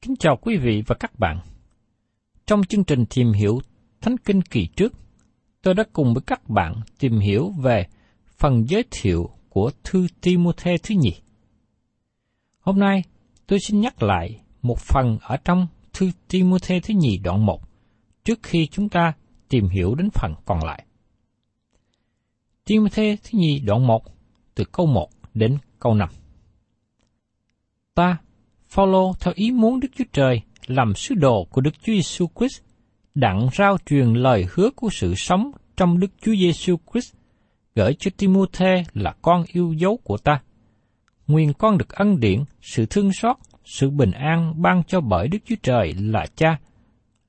Kính chào quý vị và các bạn. Trong chương trình tìm hiểu Thánh Kinh kỳ trước, tôi đã cùng với các bạn tìm hiểu về phần giới thiệu của thư Timôthê thứ nhì. Hôm nay, tôi xin nhắc lại một phần ở trong thư Timôthê thứ nhì đoạn 1 trước khi chúng ta tìm hiểu đến phần còn lại. Timôthê thứ nhì đoạn 1 từ câu 1 đến câu 5. Ta, Phaolô theo ý muốn Đức Chúa Trời làm sứ đồ của Đức Chúa Giêsu Christ, đặng rao truyền lời hứa của sự sống trong Đức Chúa Giêsu Christ, gửi cho Timôthê là con yêu dấu của ta. nguyên con được ân điển, sự thương xót, sự bình an ban cho bởi Đức Chúa Trời là Cha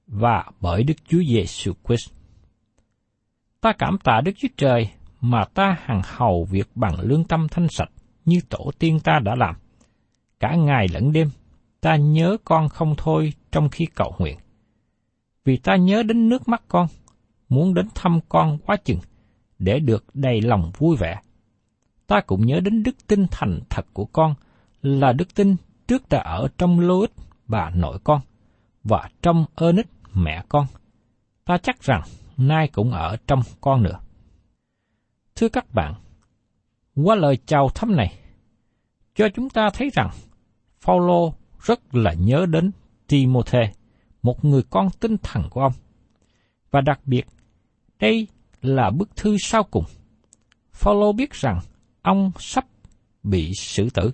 và bởi Đức Chúa Giêsu Christ. Ta cảm tạ Đức Chúa Trời mà ta hằng hầu việc bằng lương tâm thanh sạch như tổ tiên ta đã làm. Cả ngày lẫn đêm, ta nhớ con không thôi trong khi cầu nguyện. Vì ta nhớ đến nước mắt con, muốn đến thăm con quá chừng, để được đầy lòng vui vẻ. Ta cũng nhớ đến đức tin thành thật của con, là đức tin trước đã ở trong lô ích bà nội con, và trong ơn ích mẹ con. Ta chắc rằng nay cũng ở trong con nữa. Thưa các bạn, qua lời chào thăm này, cho chúng ta thấy rằng Phaolô rất là nhớ đến Timothy, một người con tinh thần của ông. Và đặc biệt, đây là bức thư sau cùng. Phaolô biết rằng ông sắp bị xử tử,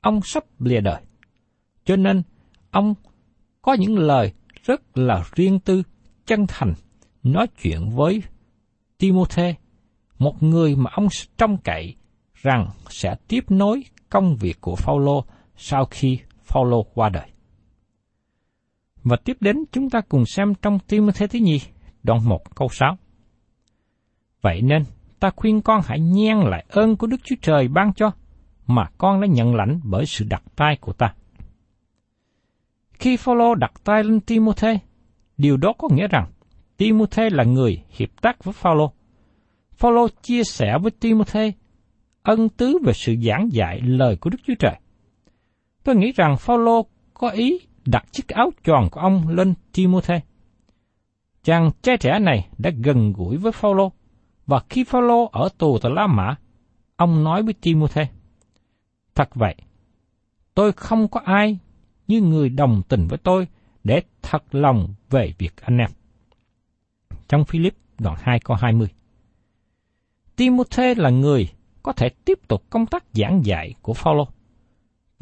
ông sắp lìa đời. Cho nên, ông có những lời rất là riêng tư, chân thành, nói chuyện với Timothy, một người mà ông trông cậy rằng sẽ tiếp nối công việc của Phaolô sau khi Phaolô qua đời. Và tiếp đến chúng ta cùng xem trong Timôthê thứ nhì, đoạn 1 câu 6. Vậy nên, ta khuyên con hãy nhen lại ơn của Đức Chúa Trời ban cho, mà con đã nhận lãnh bởi sự đặt tay của ta. Khi Phaolô đặt tay lên Timothy, điều đó có nghĩa rằng Timothy là người hiệp tác với Phaolô. Phaolô chia sẻ với Timothy ân tứ về sự giảng dạy lời của Đức Chúa Trời. Tôi nghĩ rằng Phaolô có ý đặt chiếc áo tròn của ông lên Timothy. Chàng trai trẻ này đã gần gũi với Phaolô và khi Phaolô ở tù tại La Mã, ông nói với Timothy: Thật vậy, tôi không có ai như người đồng tình với tôi để thật lòng về việc anh em. Trong Philip đoạn 2 câu 20 Timothy là người có thể tiếp tục công tác giảng dạy của Phaolô.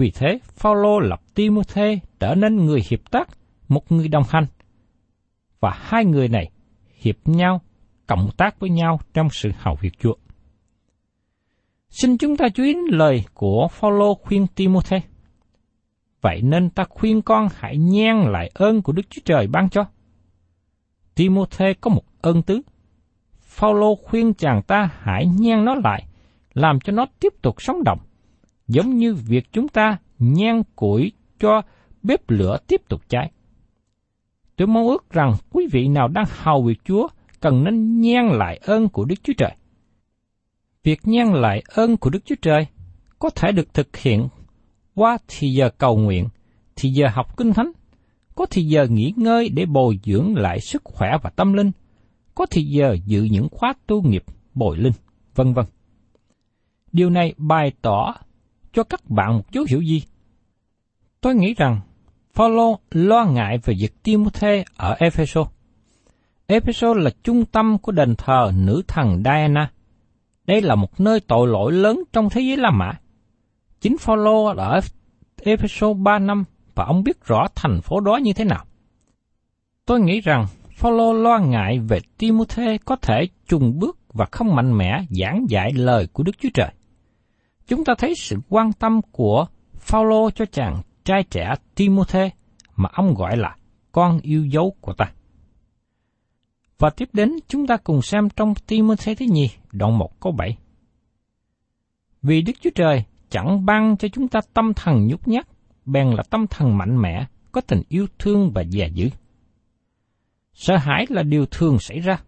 Vì thế, Phaolô lập Timothy trở nên người hiệp tác, một người đồng hành. Và hai người này hiệp nhau, cộng tác với nhau trong sự hầu việc Chúa. Xin chúng ta chú ý lời của Phaolô khuyên Timothy. Vậy nên ta khuyên con hãy nhen lại ơn của Đức Chúa Trời ban cho. Timothy có một ơn tứ. Phaolô khuyên chàng ta hãy nhen nó lại, làm cho nó tiếp tục sống động, giống như việc chúng ta nhen củi cho bếp lửa tiếp tục cháy. Tôi mong ước rằng quý vị nào đang hầu việc Chúa cần nên nhen lại ơn của Đức Chúa Trời. Việc nhen lại ơn của Đức Chúa Trời có thể được thực hiện qua thì giờ cầu nguyện, thì giờ học kinh thánh, có thì giờ nghỉ ngơi để bồi dưỡng lại sức khỏe và tâm linh, có thì giờ dự những khóa tu nghiệp, bồi linh, vân vân. Điều này bày tỏ cho các bạn một dấu hiệu gì? Tôi nghĩ rằng Phaolô lo ngại về việc Timothy ở Ephesos. Ephesos là trung tâm của đền thờ nữ thần Diana. Đây là một nơi tội lỗi lớn trong thế giới La Mã. Chính Phaolô ở Ephesos 3 năm và ông biết rõ thành phố đó như thế nào. Tôi nghĩ rằng Phaolô lo ngại về Timothy có thể trùng bước và không mạnh mẽ giảng dạy lời của Đức Chúa Trời. Chúng ta thấy sự quan tâm của Phaolô cho chàng trai trẻ Timothy mà ông gọi là con yêu dấu của ta. Và tiếp đến chúng ta cùng xem trong Timothy thứ nhì, đoạn 1 câu 7. Vì Đức Chúa Trời chẳng ban cho chúng ta tâm thần nhút nhát, bèn là tâm thần mạnh mẽ, có tình yêu thương và dè dữ. Sợ hãi là điều thường xảy ra.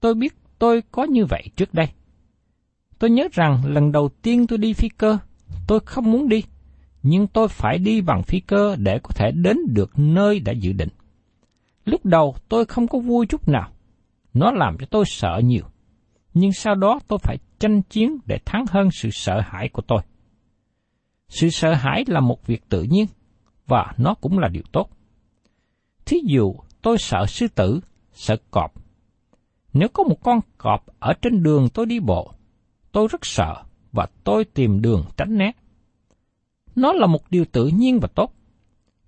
Tôi biết tôi có như vậy trước đây. Tôi nhớ rằng lần đầu tiên tôi đi phi cơ, tôi không muốn đi, nhưng tôi phải đi bằng phi cơ để có thể đến được nơi đã dự định. Lúc đầu tôi không có vui chút nào, nó làm cho tôi sợ nhiều, nhưng sau đó tôi phải tranh chiến để thắng hơn sự sợ hãi của tôi. Sự sợ hãi là một việc tự nhiên, và nó cũng là điều tốt. Thí dụ, tôi sợ sư tử, sợ cọp. Nếu có một con cọp ở trên đường tôi đi bộ, tôi rất sợ và tôi tìm đường tránh né. Nó là một điều tự nhiên và tốt.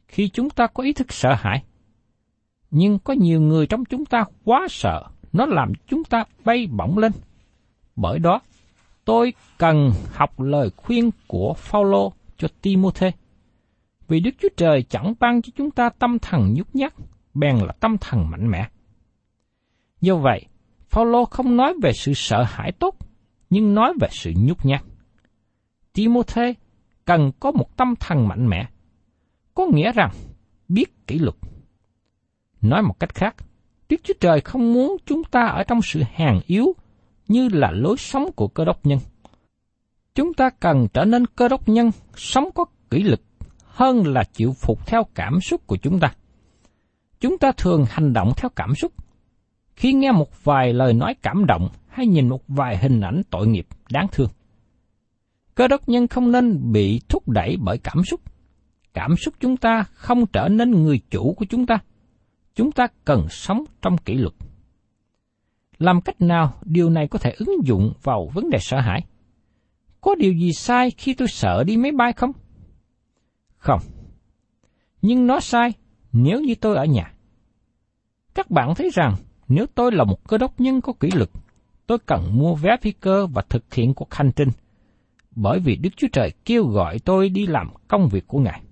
Khi chúng ta có ý thức sợ hãi, nhưng có nhiều người trong chúng ta quá sợ, nó làm chúng ta bay bổng lên. Bởi đó, tôi cần học lời khuyên của Phaolô cho Timôthê. Vì Đức Chúa Trời chẳng ban cho chúng ta tâm thần nhút nhát, bèn là tâm thần mạnh mẽ. Do vậy, Phaolô không nói về sự sợ hãi tốt, nhưng nói về sự nhút nhát. Timothy cần có một tâm thần mạnh mẽ, có nghĩa rằng biết kỷ luật. Nói một cách khác, Đức Chúa Trời không muốn chúng ta ở trong sự hèn yếu như là lối sống của cơ đốc nhân. Chúng ta cần trở nên cơ đốc nhân sống có kỷ luật hơn là chịu phục theo cảm xúc của chúng ta. Chúng ta thường hành động theo cảm xúc. Khi nghe một vài lời nói cảm động hay nhìn một vài hình ảnh tội nghiệp đáng thương. Cơ đốc nhân không nên bị thúc đẩy bởi cảm xúc. Cảm xúc chúng ta không trở nên người chủ của chúng ta. Chúng ta cần sống trong kỷ luật. Làm cách nào điều này có thể ứng dụng vào vấn đề sợ hãi? Có điều gì sai khi tôi sợ đi máy bay không? Không. Nhưng nó sai nếu như tôi ở nhà. Các bạn thấy rằng nếu tôi là một cơ đốc nhân có kỷ luật, tôi cần mua vé phi cơ và thực hiện cuộc hành trình, bởi vì Đức Chúa Trời kêu gọi tôi đi làm công việc của Ngài.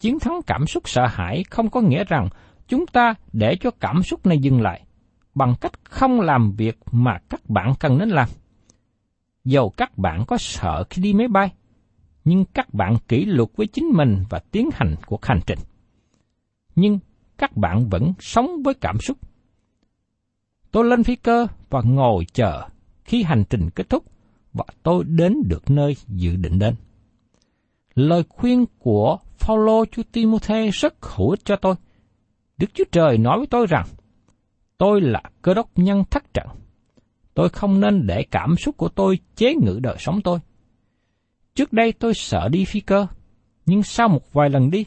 Chiến thắng cảm xúc sợ hãi không có nghĩa rằng chúng ta để cho cảm xúc này dừng lại bằng cách không làm việc mà các bạn cần nên làm. Dầu các bạn có sợ khi đi máy bay, nhưng các bạn kỷ luật với chính mình và tiến hành cuộc hành trình. Nhưng các bạn vẫn sống với cảm xúc. Tôi lên phi cơ và ngồi chờ khi hành trình kết thúc và tôi đến được nơi dự định đến. Lời khuyên của Phaolô cho Timôthê rất hữu ích cho tôi. Đức Chúa Trời nói với tôi rằng, tôi là cơ đốc nhân thất trận. Tôi không nên để cảm xúc của tôi chế ngự đời sống tôi. Trước đây tôi sợ đi phi cơ, nhưng sau một vài lần đi,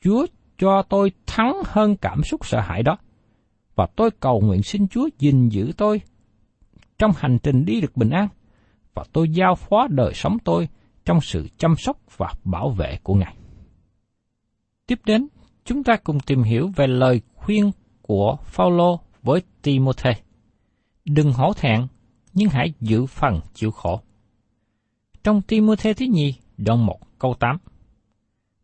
Chúa cho tôi thắng hơn cảm xúc sợ hãi đó. Và tôi cầu nguyện xin Chúa gìn giữ tôi trong hành trình đi được bình an. Và tôi giao phó đời sống tôi trong sự chăm sóc và bảo vệ của Ngài. Tiếp đến, chúng ta cùng tìm hiểu về lời khuyên của Phaolô với Timôthê. Đừng hổ thẹn, nhưng hãy giữ phần chịu khổ. Trong Timôthê thứ nhì, đoạn 1 câu 8.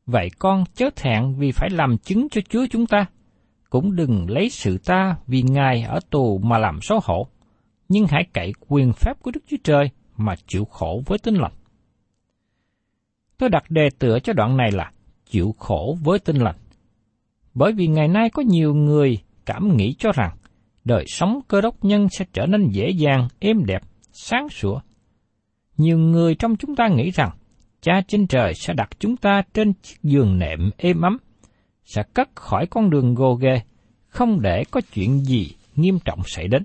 Vậy con chớ thẹn vì phải làm chứng cho Chúa chúng ta, cũng đừng lấy sự ta vì Ngài ở tù mà làm xấu hổ, nhưng hãy cậy quyền phép của Đức Chúa Trời mà chịu khổ với tinh lành. Tôi đặt đề tựa cho đoạn này là chịu khổ với tinh lành. Bởi vì ngày nay có nhiều người cảm nghĩ cho rằng đời sống cơ đốc nhân sẽ trở nên dễ dàng, êm đẹp, sáng sủa. Nhiều người trong chúng ta nghĩ rằng Cha trên trời sẽ đặt chúng ta trên chiếc giường nệm êm ấm, sẽ cất khỏi con đường gồ ghề, không để có chuyện gì nghiêm trọng xảy đến.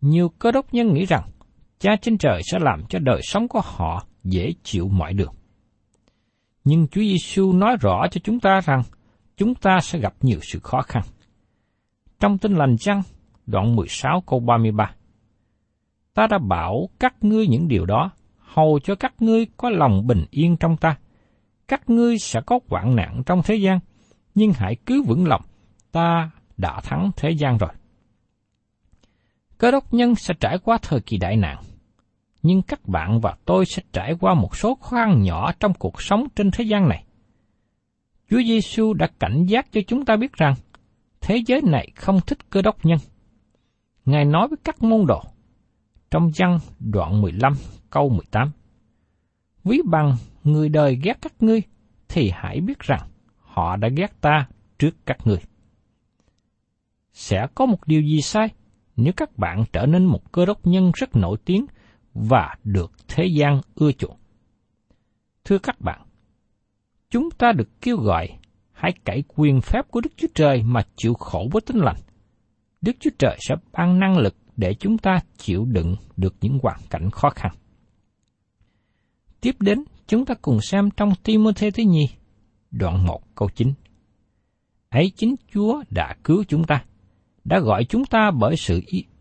Nhiều cơ đốc nhân nghĩ rằng Cha trên trời sẽ làm cho đời sống của họ dễ chịu mọi đường. Nhưng Chúa Giêsu nói rõ cho chúng ta rằng chúng ta sẽ gặp nhiều sự khó khăn. Trong tin lành chăng, đoạn 16 câu 33. Ta đã bảo các ngươi những điều đó, hầu cho các ngươi có lòng bình yên trong ta. Các ngươi sẽ có hoạn nạn trong thế gian, nhưng hãy cứ vững lòng, ta đã thắng thế gian rồi. Cơ đốc nhân sẽ trải qua thời kỳ đại nạn, nhưng các bạn và tôi sẽ trải qua một số khó khăn nhỏ trong cuộc sống trên thế gian này. Chúa Giêsu đã cảnh giác cho chúng ta biết rằng thế giới này không thích cơ đốc nhân. Ngài nói với các môn đồ trong văn đoạn 15 câu 18. Ví bằng người đời ghét các ngươi, thì hãy biết rằng họ đã ghét ta trước các ngươi. Sẽ có một điều gì sai nếu các bạn trở nên một cơ đốc nhân rất nổi tiếng và được thế gian ưa chuộng. Thưa các bạn, chúng ta được kêu gọi hãy cải quyền phép của Đức Chúa Trời mà chịu khổ với tính lành. Đức Chúa Trời sẽ ban năng lực để chúng ta chịu đựng được những hoàn cảnh khó khăn. Tiếp đến, chúng ta cùng xem trong Timothée thứ nhì, đoạn 1 câu 9. Ấy chính Chúa đã cứu chúng ta, đã gọi chúng ta bởi sự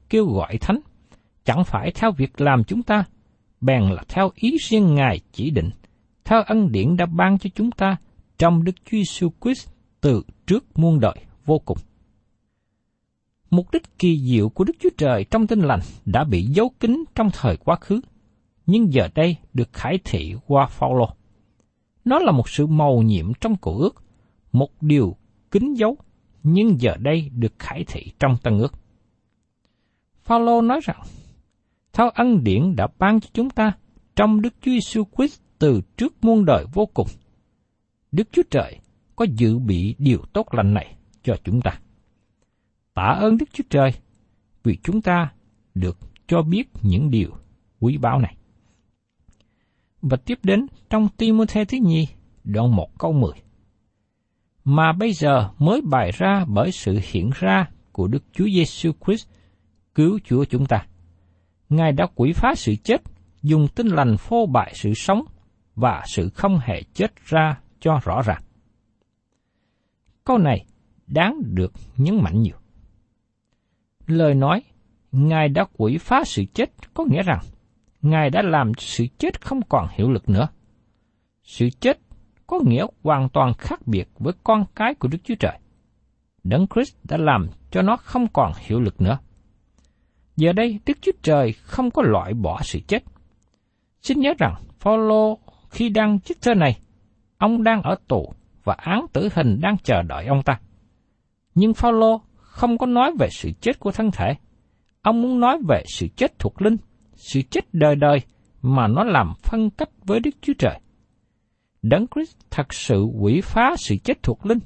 kêu gọi thánh, chẳng phải theo việc làm chúng ta, bèn là theo ý riêng Ngài chỉ định, theo ân điển đã ban cho chúng ta trong Đức Chúa Jesus Christ từ trước muôn đời vô cùng. Mục đích kỳ diệu của Đức Chúa Trời trong tinh lành đã bị giấu kín trong thời quá khứ, nhưng giờ đây được khải thị qua Phaolô. Nó là một sự màu nhiệm trong cổ ước, một điều kín dấu, nhưng giờ đây được khải thị trong tân ước. Phaolô nói rằng, theo ân điển đã ban cho chúng ta trong Đức Chúa Jesus Christ từ trước muôn đời vô cùng. Đức Chúa Trời có dự bị điều tốt lành này cho chúng ta. Tạ ơn Đức Chúa Trời vì chúng ta được cho biết những điều quý báu này. Và tiếp đến trong Timothée thứ nhì, đoạn 1 câu 10. Mà bây giờ mới bày ra bởi sự hiện ra của Đức Chúa Giêsu Christ cứu Chúa chúng ta. Ngài đã quỷ phá sự chết, dùng tinh lành phô bại sự sống và sự không hề chết ra cho rõ ràng. Câu này đáng được nhấn mạnh nhiều. Lời nói, Ngài đã quỷ phá sự chết có nghĩa rằng Ngài đã làm sự chết không còn hiệu lực nữa. Sự chết có nghĩa hoàn toàn khác biệt với con cái của Đức Chúa Trời. Đấng Christ đã làm cho nó không còn hiệu lực nữa. Giờ đây, Đức Chúa Trời không có loại bỏ sự chết. Xin nhớ rằng, Phaolô khi đăng chiếc thơ này, ông đang ở tù và án tử hình đang chờ đợi ông ta. Nhưng Phaolô không có nói về sự chết của thân thể. Ông muốn nói về sự chết thuộc linh, sự chết đời đời mà nó làm phân cách với Đức Chúa Trời. Đấng Christ thật sự quỷ phá sự chết thuộc linh,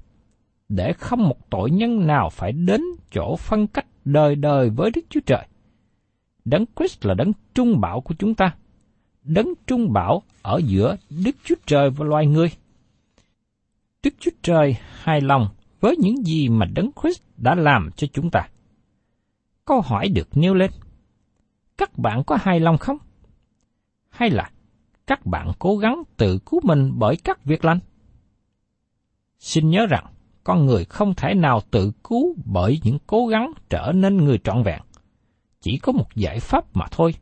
để không một tội nhân nào phải đến chỗ phân cách đời đời với Đức Chúa Trời. Đấng Christ là đấng trung bảo của chúng ta, đấng trung bảo ở giữa Đức Chúa Trời và loài người. Đức Chúa Trời hài lòng với những gì mà Đấng Christ đã làm cho chúng ta. Câu hỏi được nêu lên. Các bạn có hài lòng không? Hay là các bạn cố gắng tự cứu mình bởi các việc lành? Xin nhớ rằng, con người không thể nào tự cứu bởi những cố gắng trở nên người trọn vẹn. Chỉ có một giải pháp mà thôi,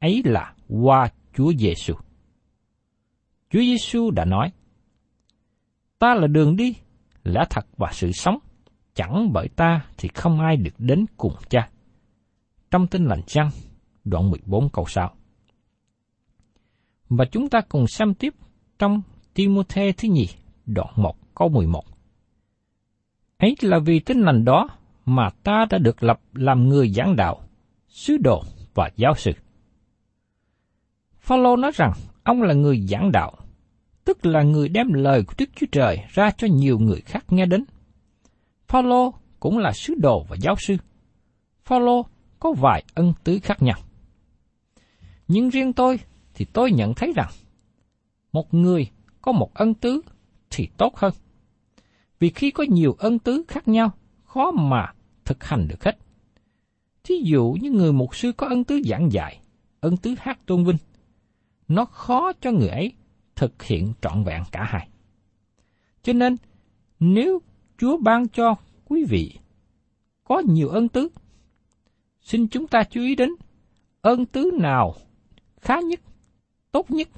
ấy là qua Chúa Giêsu. Chúa Giêsu đã nói: Ta là đường đi, lẽ thật và sự sống, chẳng bởi ta thì không ai được đến cùng cha. Trong tin lành chăng, đoạn 14 câu 6. Và chúng ta cùng xem tiếp trong Timothy thứ nhì, đoạn 1 câu 11. Ấy là vì tính lành đó mà ta đã được lập làm người giảng đạo, sứ đồ và giáo sư. Phaolô nói rằng ông là người giảng đạo, tức là người đem lời của Đức Chúa Trời ra cho nhiều người khác nghe đến. Phaolô cũng là sứ đồ và giáo sư. Phaolô có vài ân tứ khác nhau. Nhưng riêng tôi thì tôi nhận thấy rằng một người có một ân tứ thì tốt hơn. Vì khi có nhiều ân tứ khác nhau, khó mà thực hành được hết. Thí dụ như người mục sư có ân tứ giảng dạy, ân tứ hát tôn vinh, nó khó cho người ấy thực hiện trọn vẹn cả hai. Cho nên, nếu Chúa ban cho quý vị có nhiều ân tứ, xin chúng ta chú ý đến ân tứ nào khá nhất, tốt nhất,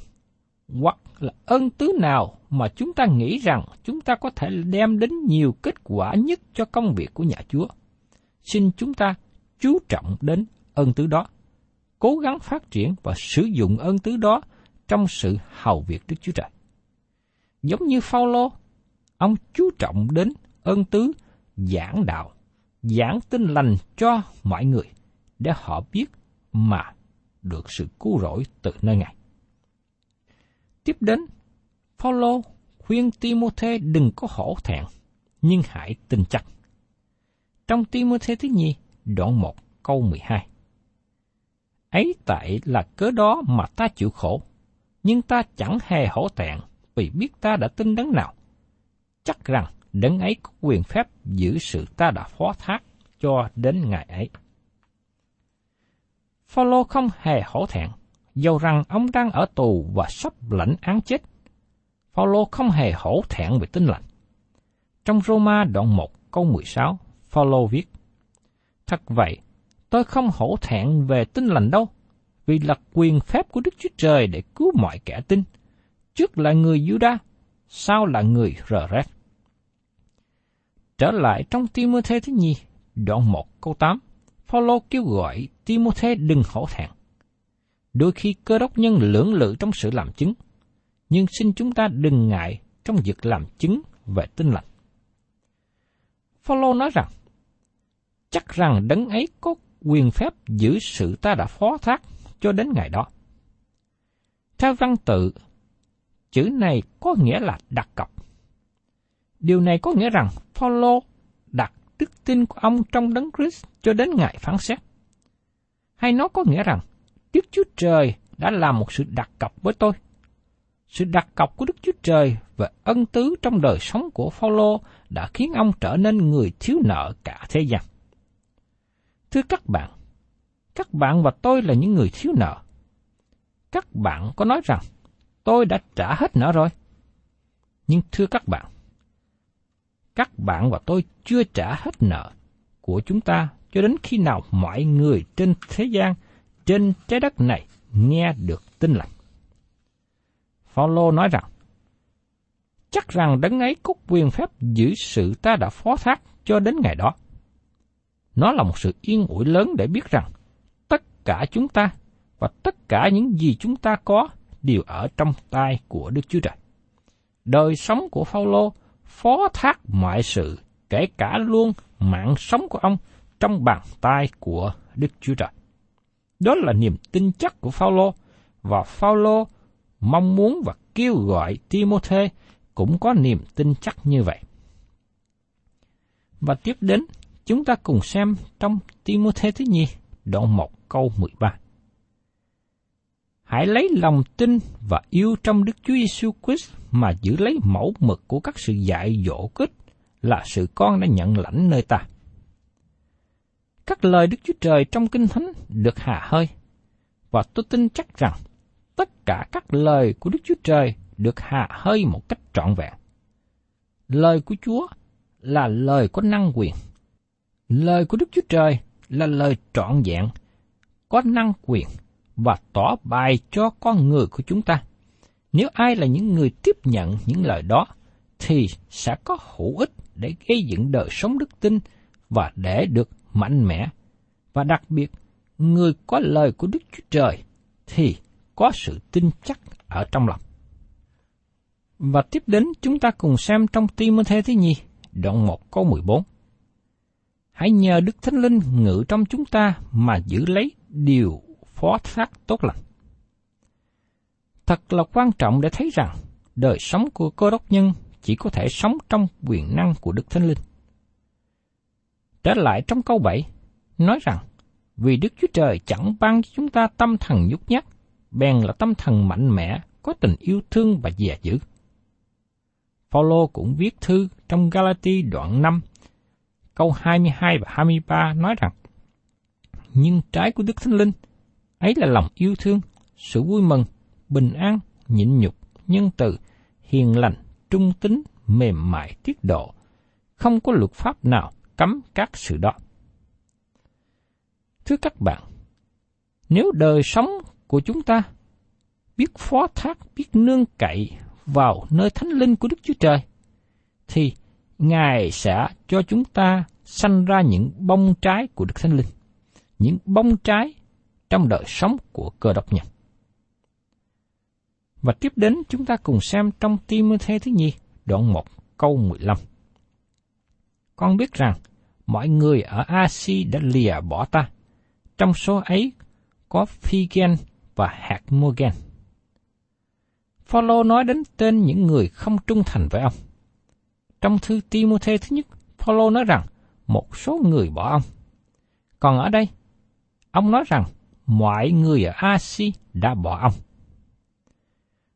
hoặc là ân tứ nào mà chúng ta nghĩ rằng chúng ta có thể đem đến nhiều kết quả nhất cho công việc của nhà Chúa. Xin chúng ta chú trọng đến ân tứ đó, cố gắng phát triển và sử dụng ân tứ đó trong sự hầu việc Đức Chúa Trời. Giống như Phaolô, ông chú trọng đến ân tứ giảng đạo, giảng tin lành cho mọi người để họ biết mà được sự cứu rỗi từ nơi Ngài. Tiếp đến, Phaolô khuyên Timôthê đừng có hổ thẹn, nhưng hãy tin chắc. Trong Timôthê thứ nhì, đoạn 1 câu 12. Ấy tại là cớ đó mà ta chịu khổ, nhưng ta chẳng hề hổ thẹn vì biết ta đã tin đấng nào. Chắc rằng đấng ấy có quyền phép giữ sự ta đã phó thác cho đến ngày ấy. Phaolô không hề hổ thẹn, dầu rằng ông đang ở tù và sắp lãnh án chết. Phaolô không hề hổ thẹn về tin lành. Trong Roma đoạn 1 câu 16, Phaolô viết: Thật vậy, tôi không hổ thẹn về tin lành đâu, vì là quyền phép của Đức Chúa Trời để cứu mọi kẻ tin. Trước là người Juda, sau là người rờ rét. Trở lại trong Timothée thứ nhì, đoạn 1 câu 8, Phaolô kêu gọi Timôthê đừng hổ thẹn. Đôi khi cơ đốc nhân lưỡng lự trong sự làm chứng, nhưng xin chúng ta đừng ngại trong việc làm chứng về tinh lành. Phaolô nói rằng, chắc rằng đấng ấy có quyền phép giữ sự ta đã phó thác cho đến ngày đó. Theo văn tự, chữ này có nghĩa là đặt cọc. Điều này có nghĩa rằng Phaolô đặt đức tin của ông trong đấng Christ cho đến ngày phán xét. Hay nó có nghĩa rằng Đức Chúa Trời đã làm một sự đặt cọc với tôi. Sự đặt cọc của Đức Chúa Trời và ân tứ trong đời sống của Phaolô đã khiến ông trở nên người thiếu nợ cả thế gian. Thưa các bạn, các bạn và tôi là những người thiếu nợ. Các bạn có nói rằng tôi đã trả hết nợ rồi. Nhưng thưa các bạn, các bạn và tôi chưa trả hết nợ của chúng ta cho đến khi nào mọi người trên thế gian, trên trái đất này nghe được tin lành. Phaolô nói rằng, chắc rằng đấng ấy có quyền phép giữ sự ta đã phó thác cho đến ngày đó. Nó là một sự yên ủi lớn để biết rằng tất cả chúng ta và tất cả những gì chúng ta có đều ở trong tay của Đức Chúa Trời. Đời sống của Phaolô phó thác mọi sự, kể cả luôn mạng sống của ông trong bàn tay của Đức Chúa Trời. Đó là niềm tin chắc của Phaolô và Phaolô mong muốn và kêu gọi Timôthê cũng có niềm tin chắc như vậy. Và tiếp đến, chúng ta cùng xem trong Timôthê thứ nhì, đoạn 1 câu 13. Hãy lấy lòng tin và yêu trong Đức Chúa Giêsu Christ mà giữ lấy mẫu mực của các sự dạy dỗ kết là sự con đã nhận lãnh nơi ta. Các lời Đức Chúa Trời trong Kinh Thánh được hà hơi, và tôi tin chắc rằng tất cả các lời của Đức Chúa Trời được hà hơi một cách trọn vẹn. Lời của Chúa là lời có năng quyền. Lời của Đức Chúa Trời là lời trọn vẹn, có năng quyền và tỏ bài cho con người của chúng ta. Nếu ai là những người tiếp nhận những lời đó, thì sẽ có hữu ích để gây dựng đời sống đức tin và để được mạnh mẽ. Và đặc biệt, người có lời của Đức Chúa Trời thì có sự tin chắc ở trong lòng. Và tiếp đến chúng ta cùng xem trong Timothée thứ nhì, đoạn 1 câu 14. Hãy nhờ Đức Thánh Linh ngự trong chúng ta mà giữ lấy điều phó thác tốt lành. Thật là quan trọng để thấy rằng đời sống của cơ đốc nhân chỉ có thể sống trong quyền năng của Đức Thánh Linh. Trở lại trong câu 7, nói rằng, vì Đức Chúa Trời chẳng ban cho chúng ta tâm thần nhút nhát, bèn là tâm thần mạnh mẽ, có tình yêu thương và dè dữ. Phaolô cũng viết thư trong Galati đoạn 5, câu 22 và 23 nói rằng, Nhưng trái của Đức Thánh Linh, ấy là lòng yêu thương, sự vui mừng, bình an, nhịn nhục, nhân từ, hiền lành, trung tính, mềm mại, tiết độ. Không có luật pháp nào cấm các sự đó. Thưa các bạn, nếu đời sống của chúng ta biết phó thác, biết nương cậy vào nơi thánh linh của Đức Chúa Trời, thì Ngài sẽ cho chúng ta sanh ra những bông trái của Đức Thánh Linh, những bông trái trong đời sống của cơ đốc nhân. Và tiếp đến chúng ta cùng xem trong Timothy thứ nhì, đoạn 1, câu 15. Con biết rằng mọi người ở Asi đã lìa bỏ ta. Trong số ấy có Phigen và hạt Morgan. Phaolô nói đến tên những người không trung thành với ông. Trong thư Timothy thứ nhất, Phaolô nói rằng một số người bỏ ông. Còn ở đây, ông nói rằng mọi người ở Asi đã bỏ ông.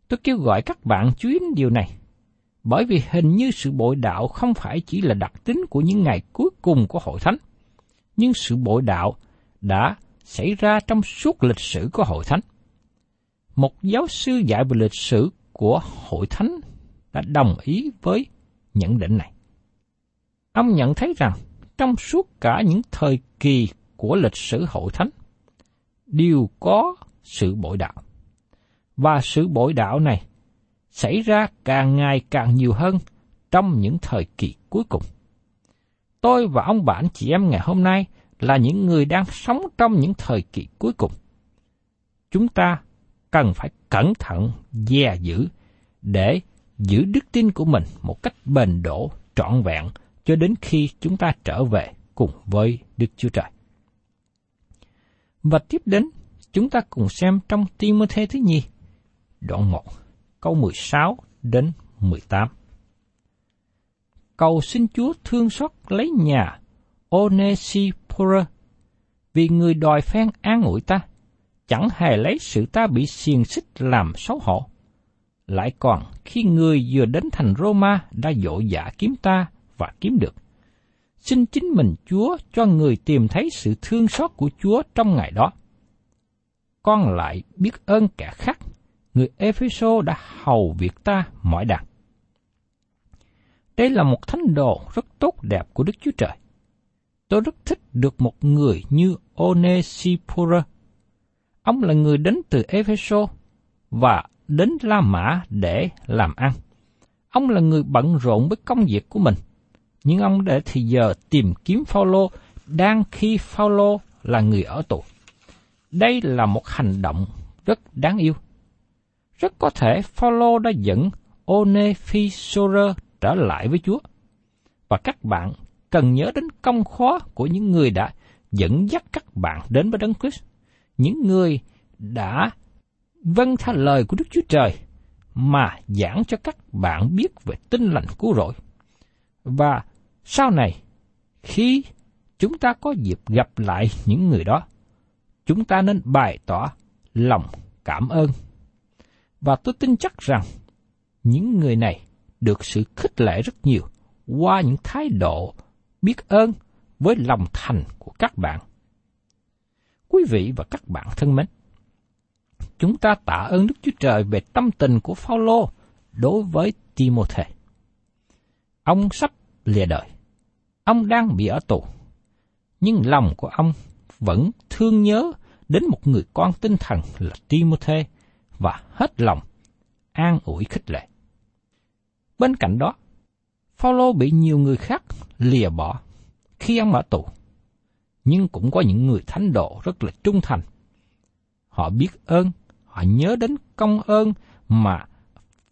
Tôi kêu gọi các bạn chú ý điều này, bởi vì hình như sự bội đạo không phải chỉ là đặc tính của những ngày cuối cùng của hội thánh, nhưng sự bội đạo đã xảy ra trong suốt lịch sử của hội thánh. Một giáo sư dạy về lịch sử của hội thánh đã đồng ý với nhận định này. Ông nhận thấy rằng trong suốt cả những thời kỳ của lịch sử hội thánh đều có sự bội đạo và sự bội đạo này xảy ra càng ngày càng nhiều hơn trong những thời kỳ cuối cùng. Tôi và ông bạn chị em ngày hôm nay là những người đang sống trong những thời kỳ cuối cùng. Chúng ta cần phải cẩn thận, dè giữ để giữ đức tin của mình một cách bền đổ, trọn vẹn cho đến khi chúng ta trở về cùng với Đức Chúa Trời. Và tiếp đến, chúng ta cùng xem trong Timothée thứ nhì, đoạn 1, câu 16 đến 18. Cầu xin Chúa thương xót lấy nhà Onesipora, vì người đòi phen an ủi ta, chẳng hề lấy sự ta bị xiềng xích làm xấu hổ. Lại còn khi người vừa đến thành Roma đã dỗ dạ kiếm ta và kiếm được. Xin chính mình Chúa cho người tìm thấy sự thương xót của Chúa trong ngày đó. Con lại biết ơn kẻ khác người Epheso đã hầu việc ta mọi đàn. Đây là một thánh đồ rất tốt đẹp của Đức Chúa Trời. Tôi rất thích được một người như Onesipora. Ông là người đến từ Epheso và đến La Mã để làm ăn. Ông là người bận rộn với công việc của mình, nhưng ông để thì giờ tìm kiếm Phaolô đang khi Phaolô là người ở tù. Đây là một hành động rất đáng yêu rất có thể Phaolô đã dẫn Onesiphorus trở lại với Chúa. Và các bạn cần nhớ đến công khó của những người đã dẫn dắt các bạn đến với Đấng Christ, những người đã vâng theo lời của Đức Chúa Trời mà giảng cho các bạn biết về tinh lành cứu rỗi. Và sau này, khi chúng ta có dịp gặp lại những người đó, chúng ta nên bày tỏ lòng cảm ơn và tôi tin chắc rằng những người này được sự khích lệ rất nhiều qua những thái độ biết ơn với lòng thành của các bạn. Quý vị và các bạn thân mến, chúng ta tạ ơn Đức Chúa Trời về tâm tình của Phaolô đối với Timôthê. Ông sắp lìa đời, Ông đang bị ở tù, nhưng lòng của ông vẫn thương nhớ đến một người con tinh thần là Timôthê và hết lòng an ủi khích lệ. Bên cạnh đó, Phaolô bị nhiều người khác lìa bỏ khi ông ở tù, nhưng cũng có những người thánh độ rất là trung thành. Họ biết ơn, họ nhớ đến công ơn mà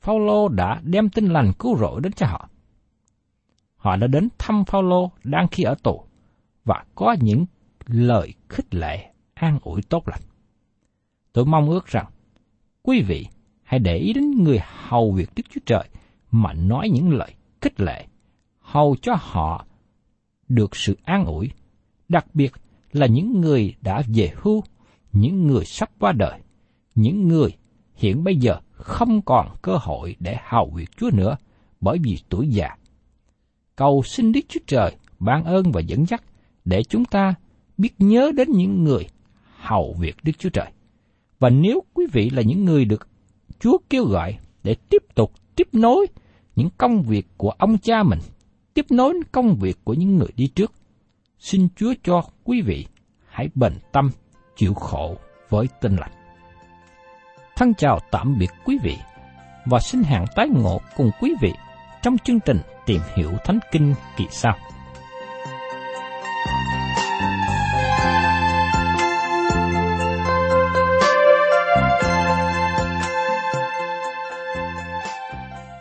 Phaolô đã đem tin lành cứu rỗi đến cho họ. Họ đã đến thăm Phaolô đang khi ở tù và có những lời khích lệ an ủi tốt lành. Tôi mong ước rằng quý vị hãy để ý đến người hầu việc Đức Chúa Trời mà nói những lời khích lệ, hầu cho họ được sự an ủi, đặc biệt là những người đã về hưu, những người sắp qua đời, những người hiện bây giờ không còn cơ hội để hầu việc Chúa nữa bởi vì tuổi già. Cầu xin Đức Chúa Trời ban ơn và dẫn dắt để chúng ta biết nhớ đến những người hầu việc Đức Chúa Trời. Và nếu quý vị là những người được Chúa kêu gọi để tiếp tục tiếp nối những công việc của ông cha mình, tiếp nối công việc của những người đi trước, xin Chúa cho quý vị hãy bền tâm chịu khổ với tinh lành. Thân chào tạm biệt quý vị và xin hẹn tái ngộ cùng quý vị trong chương trình tìm hiểu Thánh Kinh kỳ sau.